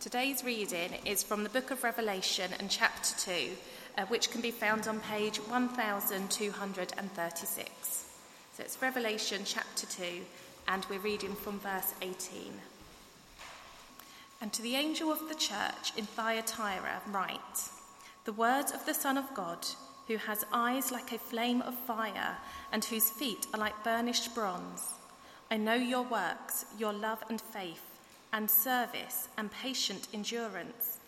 Today's reading is from the book of Revelation and chapter 2, uh, which can be found on page 1236. So it's Revelation chapter 2, and we're reading from verse 18. And to the angel of the church in Thyatira, write the words of the Son of God, who has eyes like a flame of fire and whose feet are like burnished bronze. I know your works, your love and faith, and service and patient endurance,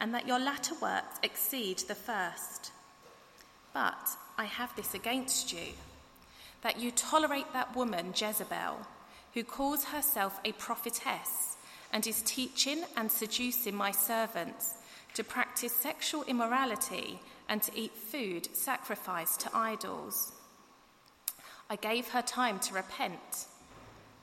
and that your latter works exceed the first. But I have this against you that you tolerate that woman, Jezebel, who calls herself a prophetess and is teaching and seducing my servants to practice sexual immorality and to eat food sacrificed to idols. I gave her time to repent,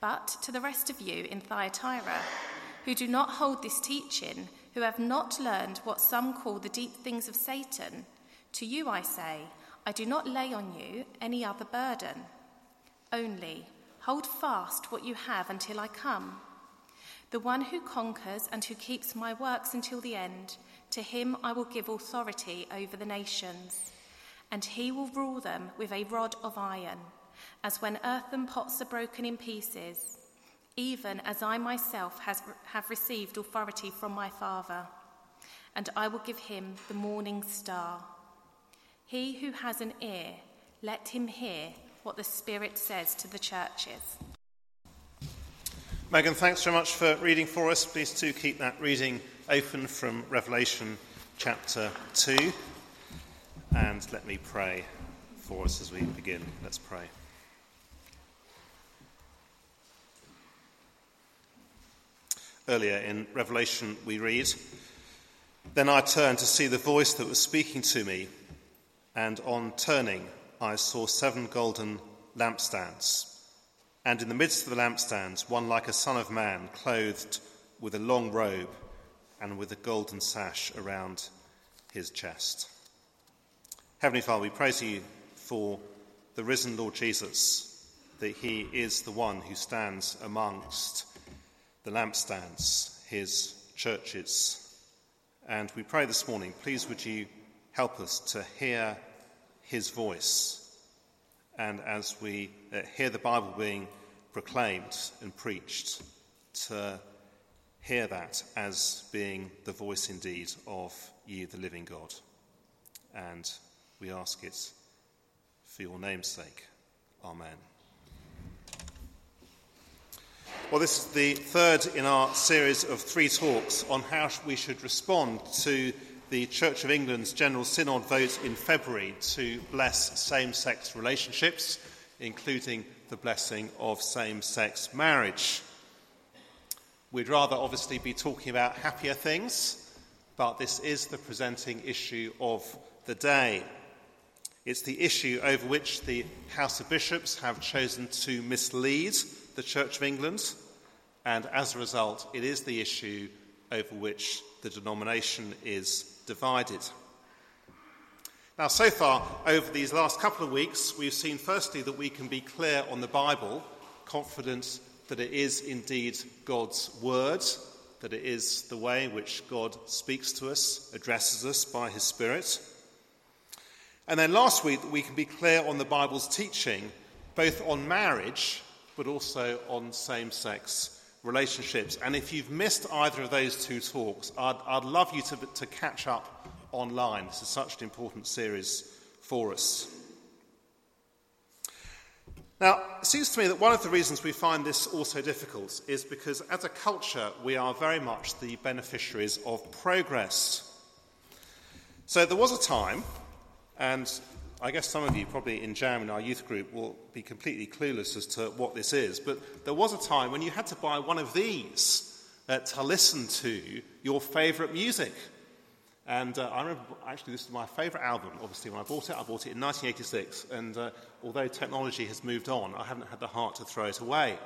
But to the rest of you in Thyatira, who do not hold this teaching, who have not learned what some call the deep things of Satan, to you I say, I do not lay on you any other burden. Only hold fast what you have until I come. The one who conquers and who keeps my works until the end, to him I will give authority over the nations, and he will rule them with a rod of iron, as when earthen pots are broken in pieces, even as I myself has, have received authority from my Father. And I will give him the morning star. He who has an ear, let him hear what the Spirit says to the churches. Megan, thanks very much for reading for us. Please do keep that reading open from Revelation chapter 2. And let me pray for us as we begin. Let's pray. Earlier in Revelation, we read Then I turned to see the voice that was speaking to me, and on turning, I saw seven golden lampstands and in the midst of the lampstands, one like a son of man, clothed with a long robe and with a golden sash around his chest. Heavenly Father, we praise you for the risen Lord Jesus, that he is the one who stands amongst the lampstands, his churches. And we pray this morning, please would you help us to hear his voice and as we uh, hear the Bible being proclaimed and preached, to hear that as being the voice indeed of you, the living God. And we ask it for your name's sake. Amen. Well, this is the third in our series of three talks on how we should respond to the Church of England's General Synod vote in February to bless same sex relationships, including the blessing of same sex marriage. We'd rather obviously be talking about happier things, but this is the presenting issue of the day. It's the issue over which the House of Bishops have chosen to mislead the Church of England, and as a result, it is the issue over which the denomination is divided. Now, so far, over these last couple of weeks, we've seen firstly that we can be clear on the Bible, confident that it is indeed God's Word, that it is the way in which God speaks to us, addresses us by His Spirit. And then last week, we can be clear on the Bible's teaching, both on marriage, but also on same sex relationships. And if you've missed either of those two talks, I'd, I'd love you to, to catch up online. This is such an important series for us. Now, it seems to me that one of the reasons we find this also difficult is because as a culture, we are very much the beneficiaries of progress. So there was a time, and I guess some of you, probably in JAM in our youth group, will be completely clueless as to what this is. But there was a time when you had to buy one of these uh, to listen to your favourite music. And uh, I remember, actually, this is my favourite album, obviously, when I bought it. I bought it in 1986, and uh, although technology has moved on, I haven't had the heart to throw it away.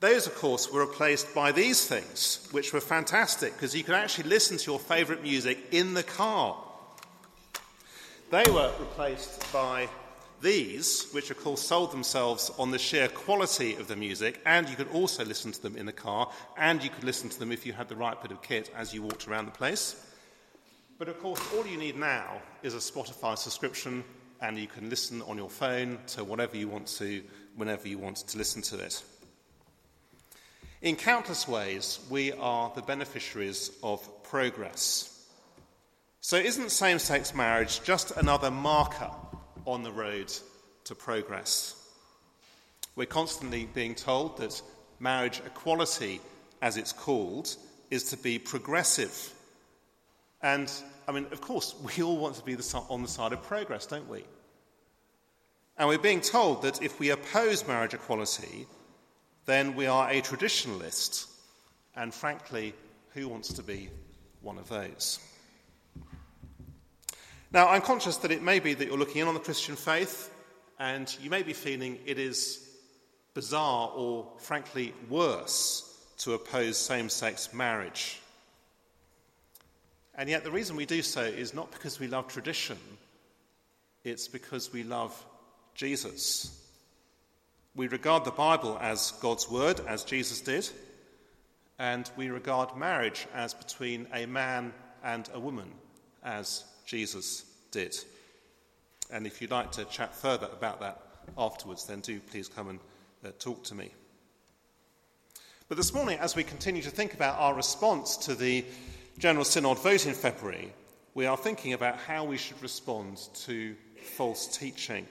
Those, of course, were replaced by these things, which were fantastic because you could actually listen to your favourite music in the car. They were replaced by these, which of course sold themselves on the sheer quality of the music, and you could also listen to them in the car, and you could listen to them if you had the right bit of kit as you walked around the place. But of course, all you need now is a Spotify subscription, and you can listen on your phone to whatever you want to, whenever you want to listen to it. In countless ways, we are the beneficiaries of progress. So, isn't same sex marriage just another marker on the road to progress. We're constantly being told that marriage equality, as it's called, is to be progressive. And, I mean, of course, we all want to be on the side of progress, don't we? And we're being told that if we oppose marriage equality, then we are a traditionalist. And frankly, who wants to be one of those? Now, I'm conscious that it may be that you're looking in on the Christian faith and you may be feeling it is bizarre or, frankly, worse to oppose same sex marriage. And yet, the reason we do so is not because we love tradition, it's because we love Jesus. We regard the Bible as God's word, as Jesus did, and we regard marriage as between a man and a woman, as Jesus did. And if you'd like to chat further about that afterwards, then do please come and uh, talk to me. But this morning, as we continue to think about our response to the General Synod vote in February, we are thinking about how we should respond to false teaching.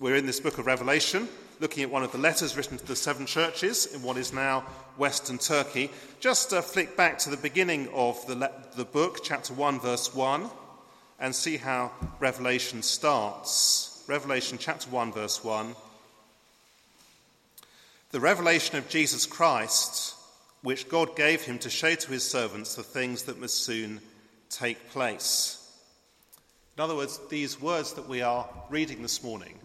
We're in this book of Revelation, looking at one of the letters written to the seven churches in what is now Western Turkey. Just uh, flick back to the beginning of the, le- the book, chapter 1, verse 1 and see how Revelation starts. Revelation chapter 1, verse 1. The revelation of Jesus Christ, which God gave him to show to his servants the things that must soon take place. In other words, these words that we are reading this morning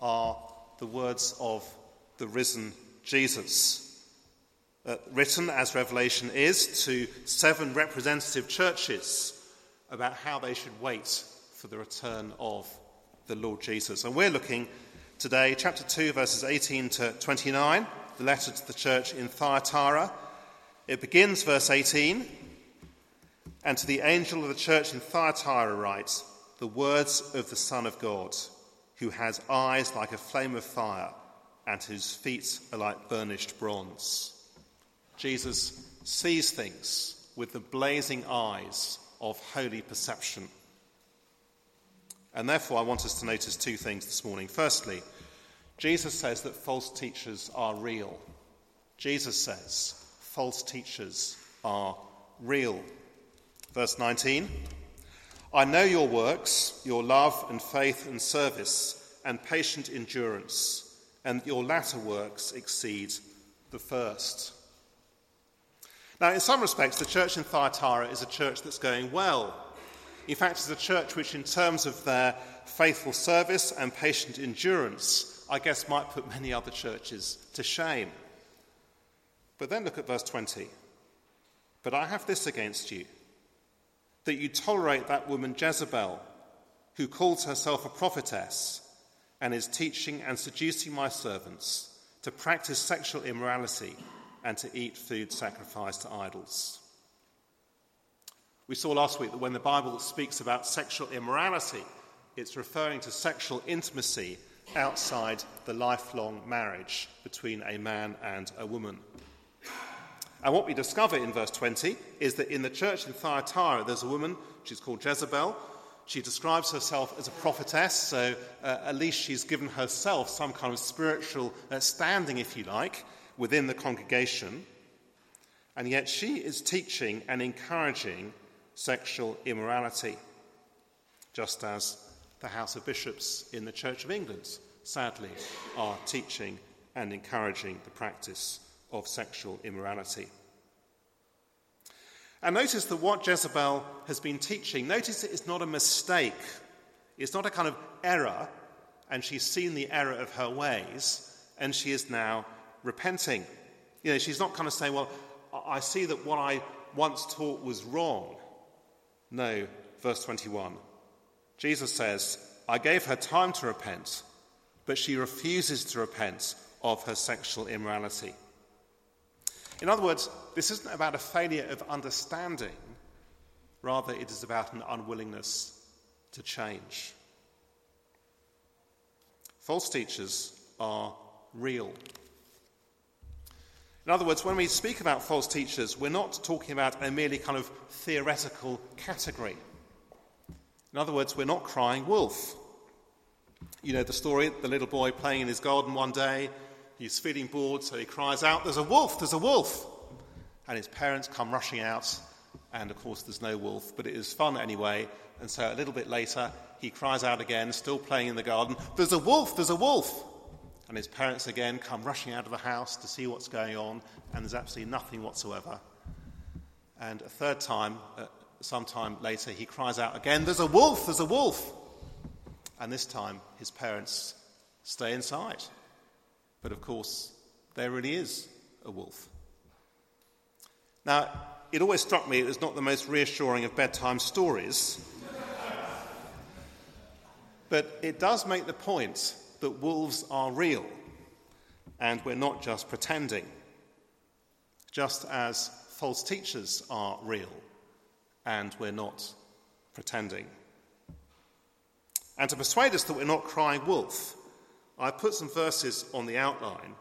are the words of the risen Jesus. Uh, written, as Revelation is, to seven representative churches about how they should wait for the return of the Lord Jesus. And we're looking today, chapter 2, verses 18 to 29, the letter to the church in Thyatira. It begins, verse 18, and to the angel of the church in Thyatira writes, the words of the Son of God, who has eyes like a flame of fire and whose feet are like burnished bronze. Jesus sees things with the blazing eyes of holy perception. And therefore, I want us to notice two things this morning. Firstly, Jesus says that false teachers are real. Jesus says false teachers are real. Verse 19 I know your works, your love and faith and service, and patient endurance, and your latter works exceed the first. Now, in some respects, the church in Thyatira is a church that's going well. In fact, it's a church which, in terms of their faithful service and patient endurance, I guess might put many other churches to shame. But then look at verse 20. But I have this against you that you tolerate that woman Jezebel, who calls herself a prophetess and is teaching and seducing my servants to practice sexual immorality and to eat food sacrificed to idols. We saw last week that when the Bible speaks about sexual immorality, it's referring to sexual intimacy outside the lifelong marriage between a man and a woman. And what we discover in verse 20 is that in the church in Thyatira, there's a woman, she's called Jezebel. She describes herself as a prophetess, so uh, at least she's given herself some kind of spiritual uh, standing, if you like within the congregation, and yet she is teaching and encouraging sexual immorality, just as the House of Bishops in the Church of England, sadly, are teaching and encouraging the practice of sexual immorality. And notice that what Jezebel has been teaching, notice it is not a mistake. It's not a kind of error, and she's seen the error of her ways, and she is now repenting. You know, she's not kind of saying, Well, I see that what I once taught was wrong. No, verse 21. Jesus says, I gave her time to repent, but she refuses to repent of her sexual immorality. In other words, this isn't about a failure of understanding, rather, it is about an unwillingness to change. False teachers are real. In other words, when we speak about false teachers, we're not talking about a merely kind of theoretical category. In other words, we're not crying wolf. You know the story the little boy playing in his garden one day, he's feeling bored, so he cries out, There's a wolf, there's a wolf! And his parents come rushing out, and of course, there's no wolf, but it is fun anyway. And so a little bit later, he cries out again, still playing in the garden, There's a wolf, there's a wolf! And his parents again come rushing out of the house to see what's going on, and there's absolutely nothing whatsoever. And a third time, uh, sometime later, he cries out again, There's a wolf, there's a wolf! And this time, his parents stay inside. But of course, there really is a wolf. Now, it always struck me it was not the most reassuring of bedtime stories. but it does make the point that wolves are real and we're not just pretending. Just as false teachers are real and we're not pretending. And to persuade us that we're not crying wolf, I put some verses on the outline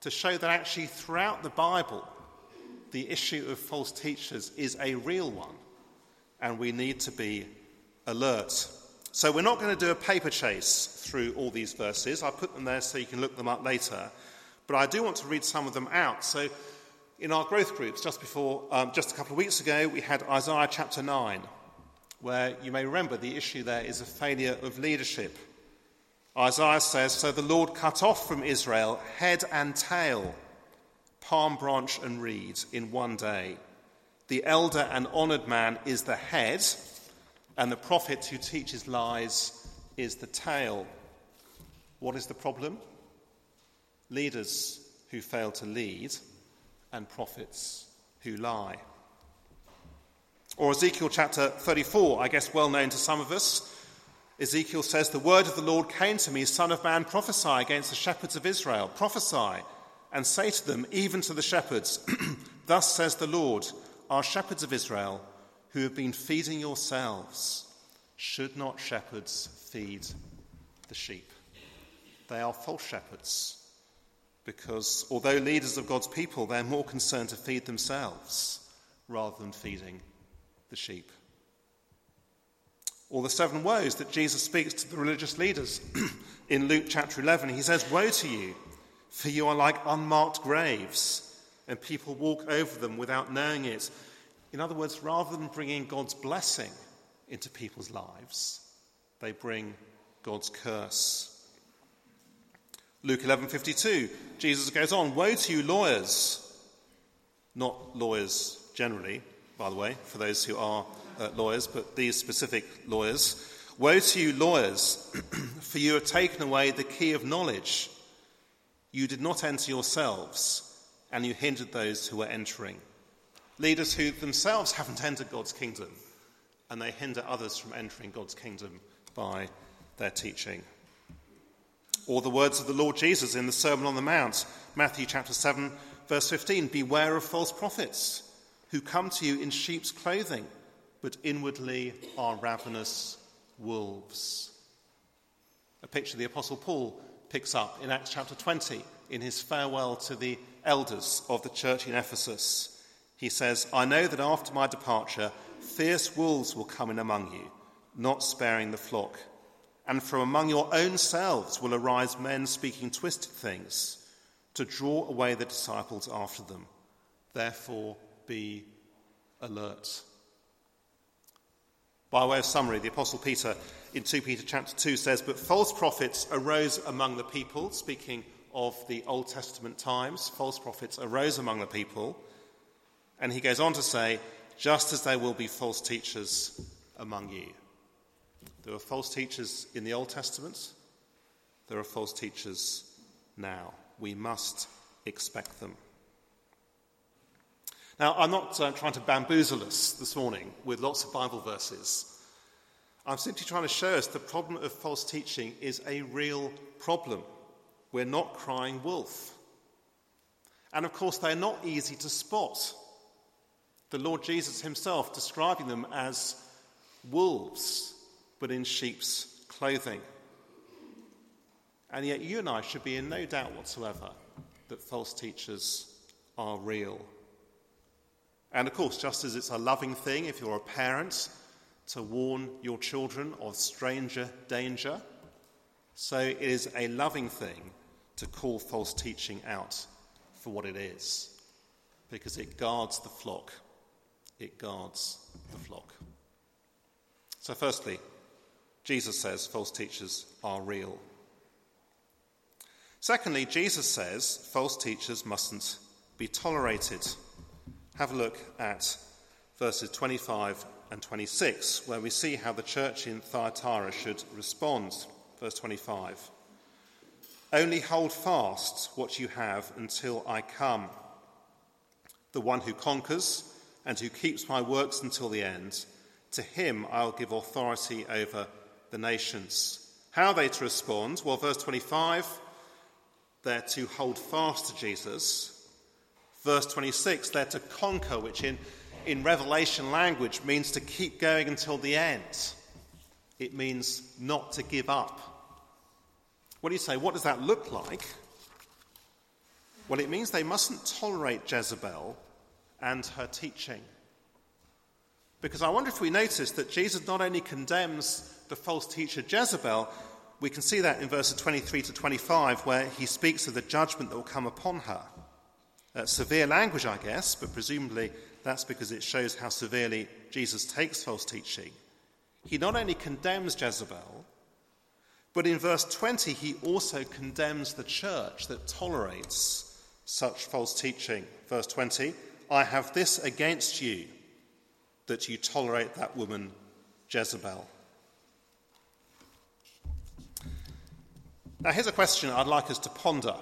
to show that actually throughout the Bible, the issue of false teachers is a real one, and we need to be alert. So we're not going to do a paper chase through all these verses. I put them there so you can look them up later. But I do want to read some of them out. So in our growth groups, just before, um, just a couple of weeks ago, we had Isaiah chapter 9, where you may remember the issue there is a failure of leadership. Isaiah says, So the Lord cut off from Israel head and tail, palm branch and reed in one day. The elder and honored man is the head, and the prophet who teaches lies is the tail. What is the problem? Leaders who fail to lead and prophets who lie. Or Ezekiel chapter 34, I guess well known to some of us. Ezekiel says, The word of the Lord came to me, Son of man, prophesy against the shepherds of Israel. Prophesy and say to them, even to the shepherds, Thus says the Lord, our shepherds of Israel, who have been feeding yourselves, should not shepherds feed the sheep? They are false shepherds because although leaders of God's people, they're more concerned to feed themselves rather than feeding the sheep. Or the seven woes that Jesus speaks to the religious leaders in Luke chapter 11. He says, Woe to you, for you are like unmarked graves, and people walk over them without knowing it. In other words, rather than bringing God's blessing into people's lives, they bring God's curse. Luke 11:52, Jesus goes on, "Woe to you lawyers." Not lawyers generally, by the way, for those who are uh, lawyers, but these specific lawyers. Woe to you lawyers, for you have taken away the key of knowledge. You did not enter yourselves, and you hindered those who were entering. Leaders who themselves haven't entered God's kingdom, and they hinder others from entering God's kingdom by their teaching. Or the words of the Lord Jesus in the Sermon on the Mount, Matthew chapter 7, verse 15 Beware of false prophets who come to you in sheep's clothing, but inwardly are ravenous wolves. A picture the Apostle Paul picks up in Acts chapter 20 in his farewell to the elders of the church in Ephesus. He says, I know that after my departure, fierce wolves will come in among you, not sparing the flock. And from among your own selves will arise men speaking twisted things to draw away the disciples after them. Therefore, be alert. By way of summary, the Apostle Peter in 2 Peter chapter 2 says, But false prophets arose among the people, speaking of the Old Testament times. False prophets arose among the people. And he goes on to say, just as there will be false teachers among you. There were false teachers in the Old Testament, there are false teachers now. We must expect them. Now, I'm not uh, trying to bamboozle us this morning with lots of Bible verses. I'm simply trying to show us the problem of false teaching is a real problem. We're not crying wolf. And of course, they're not easy to spot. The Lord Jesus himself describing them as wolves, but in sheep's clothing. And yet, you and I should be in no doubt whatsoever that false teachers are real. And of course, just as it's a loving thing if you're a parent to warn your children of stranger danger, so it is a loving thing to call false teaching out for what it is, because it guards the flock. It guards the flock. So, firstly, Jesus says false teachers are real. Secondly, Jesus says false teachers mustn't be tolerated. Have a look at verses 25 and 26, where we see how the church in Thyatira should respond. Verse 25 Only hold fast what you have until I come. The one who conquers and who keeps my works until the end, to him I'll give authority over the nations. How are they to respond? Well, verse 25 they're to hold fast to Jesus. Verse 26, they're to conquer, which in, in Revelation language means to keep going until the end. It means not to give up. What do you say? What does that look like? Well, it means they mustn't tolerate Jezebel and her teaching. Because I wonder if we notice that Jesus not only condemns the false teacher Jezebel, we can see that in verses 23 to 25, where he speaks of the judgment that will come upon her. Uh, severe language, I guess, but presumably that's because it shows how severely Jesus takes false teaching. He not only condemns Jezebel, but in verse 20, he also condemns the church that tolerates such false teaching. Verse 20 I have this against you, that you tolerate that woman, Jezebel. Now, here's a question I'd like us to ponder,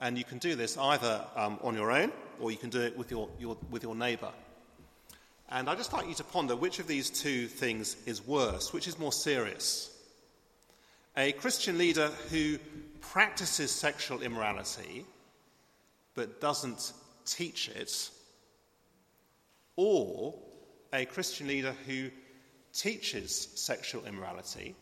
and you can do this either um, on your own or you can do it with your, your, with your neighbour. And I'd just like you to ponder which of these two things is worse, which is more serious. A Christian leader who practices sexual immorality but doesn't teach it, or a Christian leader who teaches sexual immorality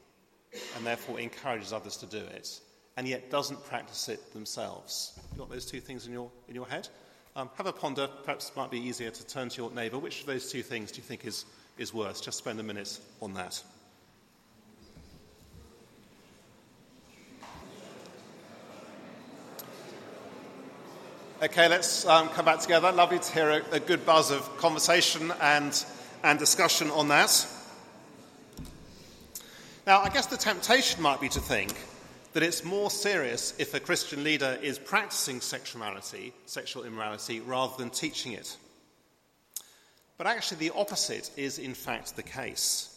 and therefore encourages others to do it and yet doesn't practice it themselves. You've got those two things in your, in your head? Um, have a ponder. Perhaps it might be easier to turn to your neighbour. Which of those two things do you think is, is worse? Just spend a minute on that. Okay, let's um, come back together. Lovely to hear a, a good buzz of conversation and, and discussion on that. Now, I guess the temptation might be to think that it's more serious if a Christian leader is practicing sexuality, sexual immorality, rather than teaching it. But actually, the opposite is in fact the case.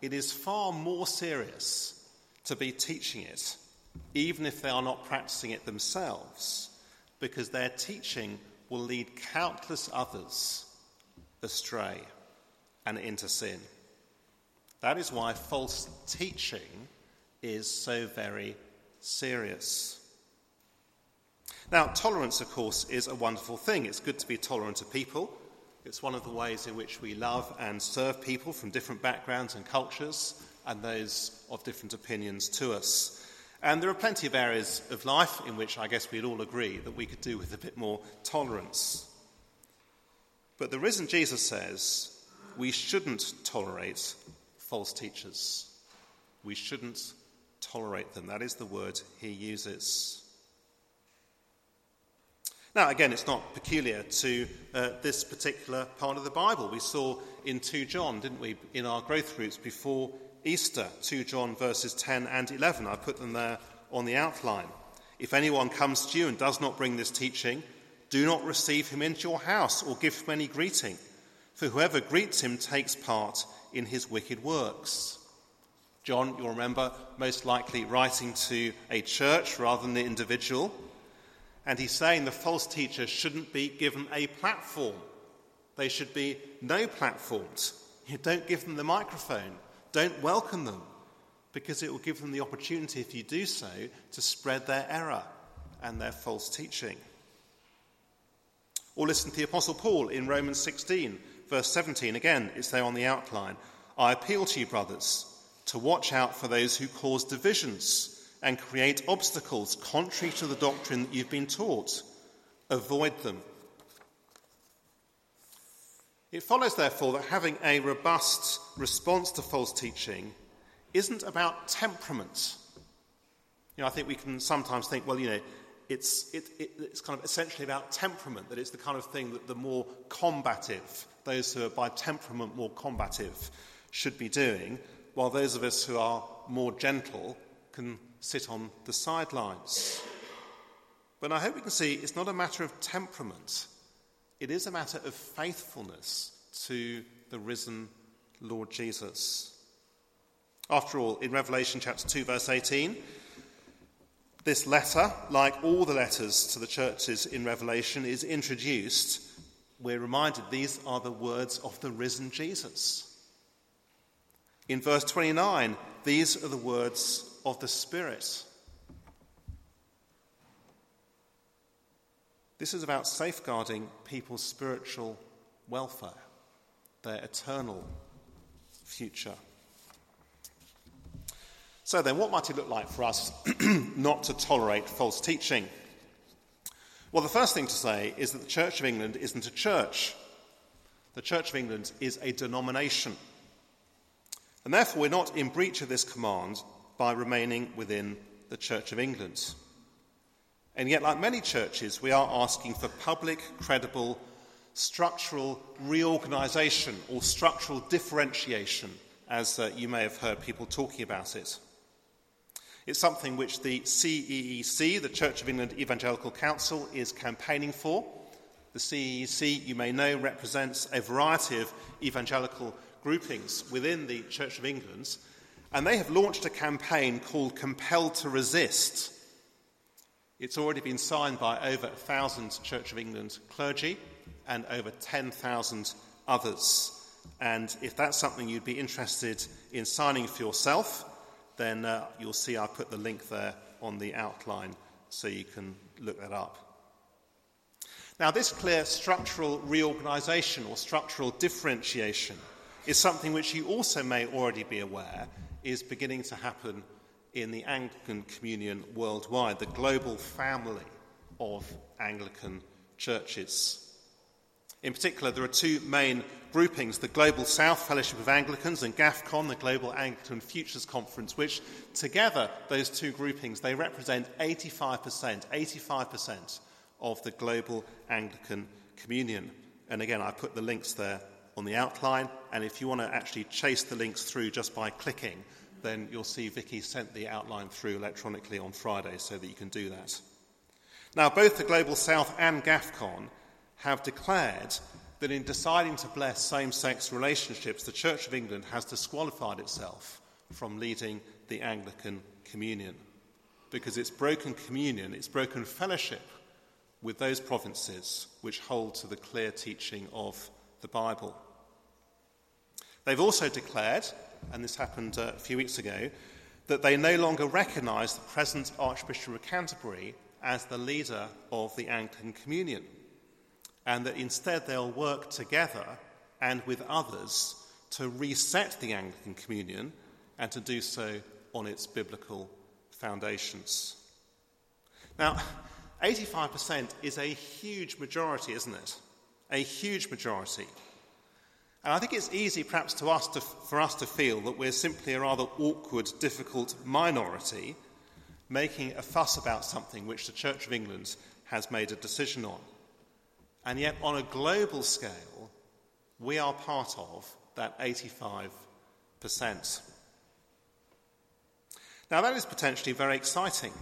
It is far more serious to be teaching it, even if they are not practicing it themselves, because their teaching will lead countless others astray and into sin. That is why false teaching is so very serious. Now, tolerance, of course, is a wonderful thing. It's good to be tolerant of people. It's one of the ways in which we love and serve people from different backgrounds and cultures and those of different opinions to us. And there are plenty of areas of life in which I guess we'd all agree that we could do with a bit more tolerance. But the risen Jesus says we shouldn't tolerate false teachers. We shouldn't tolerate them. That is the word he uses. Now, again, it's not peculiar to uh, this particular part of the Bible. We saw in 2 John, didn't we, in our growth groups before Easter, 2 John verses 10 and 11. I put them there on the outline. If anyone comes to you and does not bring this teaching, do not receive him into your house or give him any greeting, for whoever greets him takes part in his wicked works. John, you'll remember, most likely writing to a church rather than the individual. And he's saying the false teacher shouldn't be given a platform. They should be no platforms. You don't give them the microphone. Don't welcome them because it will give them the opportunity, if you do so, to spread their error and their false teaching. Or listen to the Apostle Paul in Romans 16, verse 17. Again, it's there on the outline. I appeal to you, brothers, to watch out for those who cause divisions and create obstacles contrary to the doctrine that you've been taught. Avoid them. It follows, therefore, that having a robust response to false teaching isn't about temperament. You know, I think we can sometimes think, well, you know, it's, it, it, it's kind of essentially about temperament, that it's the kind of thing that the more combative, those who are by temperament more combative, should be doing, while those of us who are more gentle can sit on the sidelines. But I hope we can see it's not a matter of temperament, it is a matter of faithfulness to the risen Lord Jesus. After all, in Revelation chapter 2, verse 18, this letter, like all the letters to the churches in Revelation, is introduced. We're reminded these are the words of the risen Jesus. In verse 29, these are the words of the Spirit. This is about safeguarding people's spiritual welfare, their eternal future. So, then, what might it look like for us not to tolerate false teaching? Well, the first thing to say is that the Church of England isn't a church. The Church of England is a denomination. And therefore, we're not in breach of this command by remaining within the Church of England. And yet, like many churches, we are asking for public, credible, structural reorganisation or structural differentiation, as uh, you may have heard people talking about it. It's something which the CEEC, the Church of England Evangelical Council, is campaigning for. The CEEC, you may know, represents a variety of evangelical groupings within the Church of England, and they have launched a campaign called Compelled to Resist. It's already been signed by over 1,000 Church of England clergy and over 10,000 others. And if that's something you'd be interested in signing for yourself, then uh, you'll see I put the link there on the outline so you can look that up. Now, this clear structural reorganization or structural differentiation is something which you also may already be aware is beginning to happen in the Anglican Communion worldwide, the global family of Anglican churches. In particular, there are two main groupings the Global South Fellowship of Anglicans and GAFCON, the Global Anglican Futures Conference, which together, those two groupings, they represent 85%, 85% of the global Anglican communion. And again, I put the links there on the outline, and if you want to actually chase the links through just by clicking, then you'll see Vicky sent the outline through electronically on Friday so that you can do that. Now, both the Global South and GAFCON have declared that in deciding to bless same sex relationships, the Church of England has disqualified itself from leading the Anglican Communion because it's broken communion, it's broken fellowship with those provinces which hold to the clear teaching of the Bible. They've also declared, and this happened uh, a few weeks ago, that they no longer recognise the present Archbishop of Canterbury as the leader of the Anglican Communion and that instead they'll work together and with others to reset the Anglican Communion and to do so on its biblical foundations. Now, 85% is a huge majority, isn't it? A huge majority. And I think it's easy, perhaps, to us to, for us to feel that we're simply a rather awkward, difficult minority making a fuss about something which the Church of England has made a decision on. And yet, on a global scale, we are part of that 85%. Now, that is potentially very exciting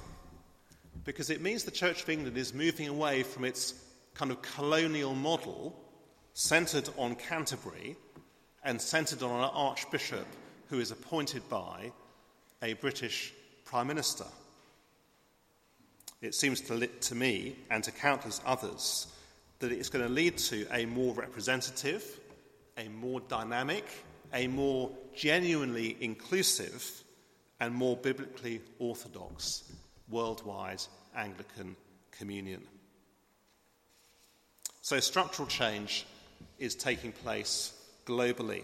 because it means the Church of England is moving away from its kind of colonial model centred on Canterbury and centred on an archbishop who is appointed by a British Prime Minister. It seems to, to me and to countless others that it's going to lead to a more representative, a more dynamic, a more genuinely inclusive, and more biblically orthodox worldwide Anglican communion. So, structural change is taking place globally.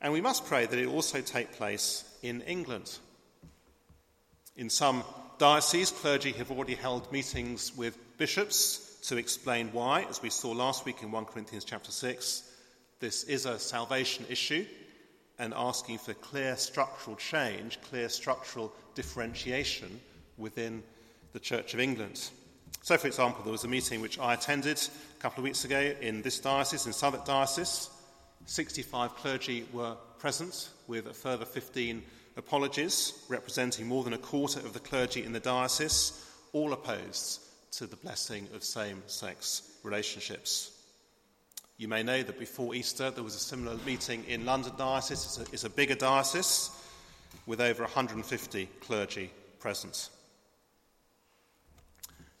And we must pray that it also take place in England. In some dioceses, clergy have already held meetings with bishops to explain why, as we saw last week in 1 Corinthians chapter 6, this is a salvation issue and asking for clear structural change, clear structural differentiation within the Church of England. So, for example, there was a meeting which I attended a couple of weeks ago in this diocese, in Southwark Diocese. 65 clergy were present, with a further 15 apologies, representing more than a quarter of the clergy in the diocese, all opposed to the blessing of same sex relationships. You may know that before Easter there was a similar meeting in London Diocese. It's a, it's a bigger diocese with over 150 clergy present.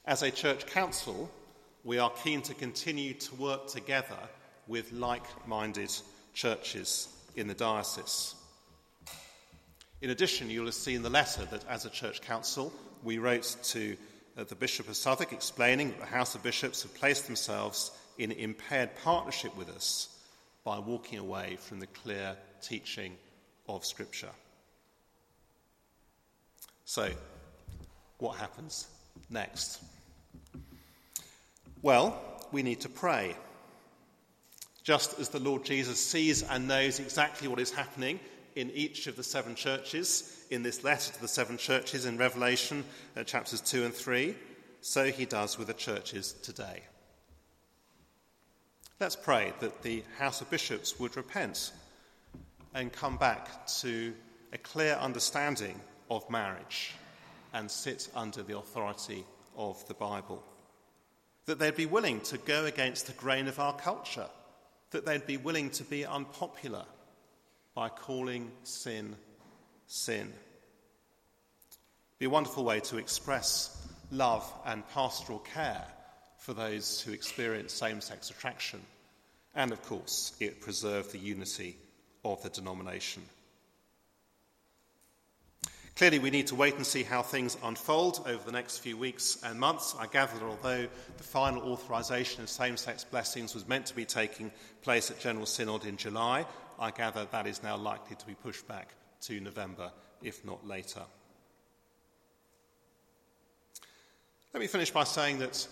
As a church council, we are keen to continue to work together with like minded churches in the diocese. In addition, you'll have seen the letter that, as a church council, we wrote to uh, the Bishop of Southwark explaining that the House of Bishops have placed themselves in impaired partnership with us by walking away from the clear teaching of Scripture. So, what happens next? Well, we need to pray. Just as the Lord Jesus sees and knows exactly what is happening in each of the seven churches in this letter to the seven churches in Revelation uh, chapters 2 and 3, so he does with the churches today. Let's pray that the House of Bishops would repent and come back to a clear understanding of marriage and sit under the authority of the Bible. That they'd be willing to go against the grain of our culture, that they'd be willing to be unpopular by calling sin sin. Be a wonderful way to express love and pastoral care for those who experience same sex attraction. And of course, it preserved the unity of the denomination. Clearly, we need to wait and see how things unfold over the next few weeks and months. I gather that although the final authorisation of same sex blessings was meant to be taking place at General Synod in July, I gather that is now likely to be pushed back to November, if not later. Let me finish by saying that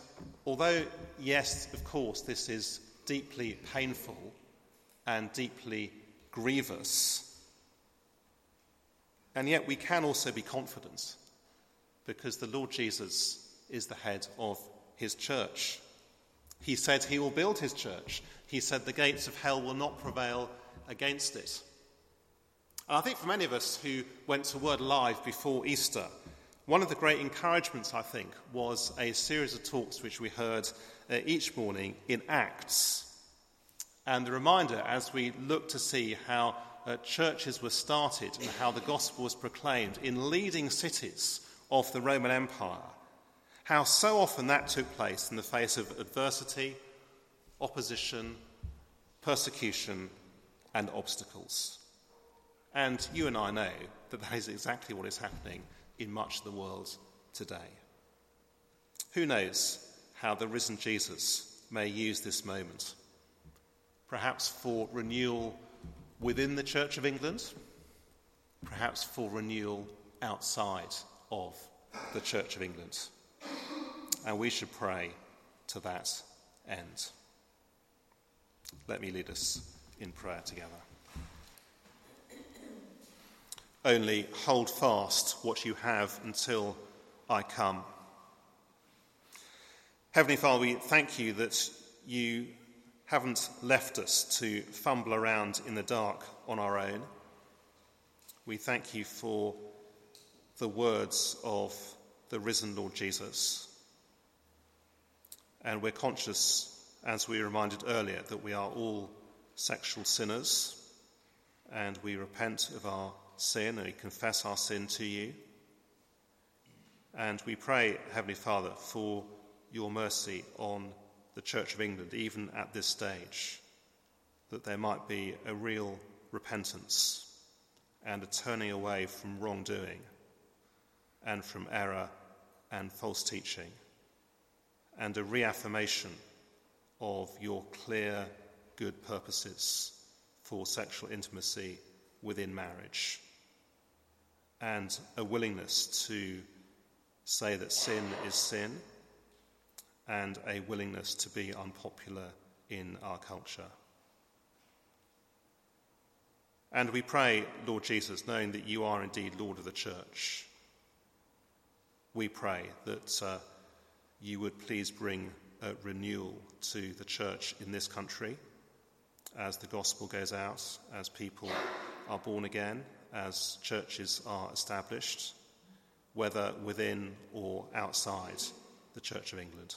although, yes, of course, this is deeply painful and deeply grievous, and yet we can also be confident because the Lord Jesus is the head of his church. He said he will build his church. He said the gates of hell will not prevail against it. And I think for many of us who went to Word Alive before Easter, one of the great encouragements, I think, was a series of talks which we heard uh, each morning in Acts. And the reminder as we look to see how uh, churches were started and how the gospel was proclaimed in leading cities of the Roman Empire, how so often that took place in the face of adversity, opposition, persecution, and obstacles. And you and I know that that is exactly what is happening in much of the world today. Who knows how the risen Jesus may use this moment? Perhaps for renewal within the Church of England, perhaps for renewal outside of the Church of England. And we should pray to that end. Let me lead us in prayer together. Only hold fast what you have until I come. Heavenly Father, we thank you that you haven't left us to fumble around in the dark on our own. We thank you for the words of the risen Lord Jesus. And we're conscious, as we were reminded earlier, that we are all sexual sinners and we repent of our sin and we confess our sin to you. And we pray, Heavenly Father, for your mercy on the Church of England, even at this stage, that there might be a real repentance and a turning away from wrongdoing and from error and false teaching, and a reaffirmation of your clear, good purposes for sexual intimacy within marriage, and a willingness to say that sin is sin, and a willingness to be unpopular in our culture. And we pray, Lord Jesus, knowing that you are indeed Lord of the church, we pray that uh, you would please bring renewal to the church in this country as the gospel goes out, as people are born again, as churches are established, whether within or outside the Church of England.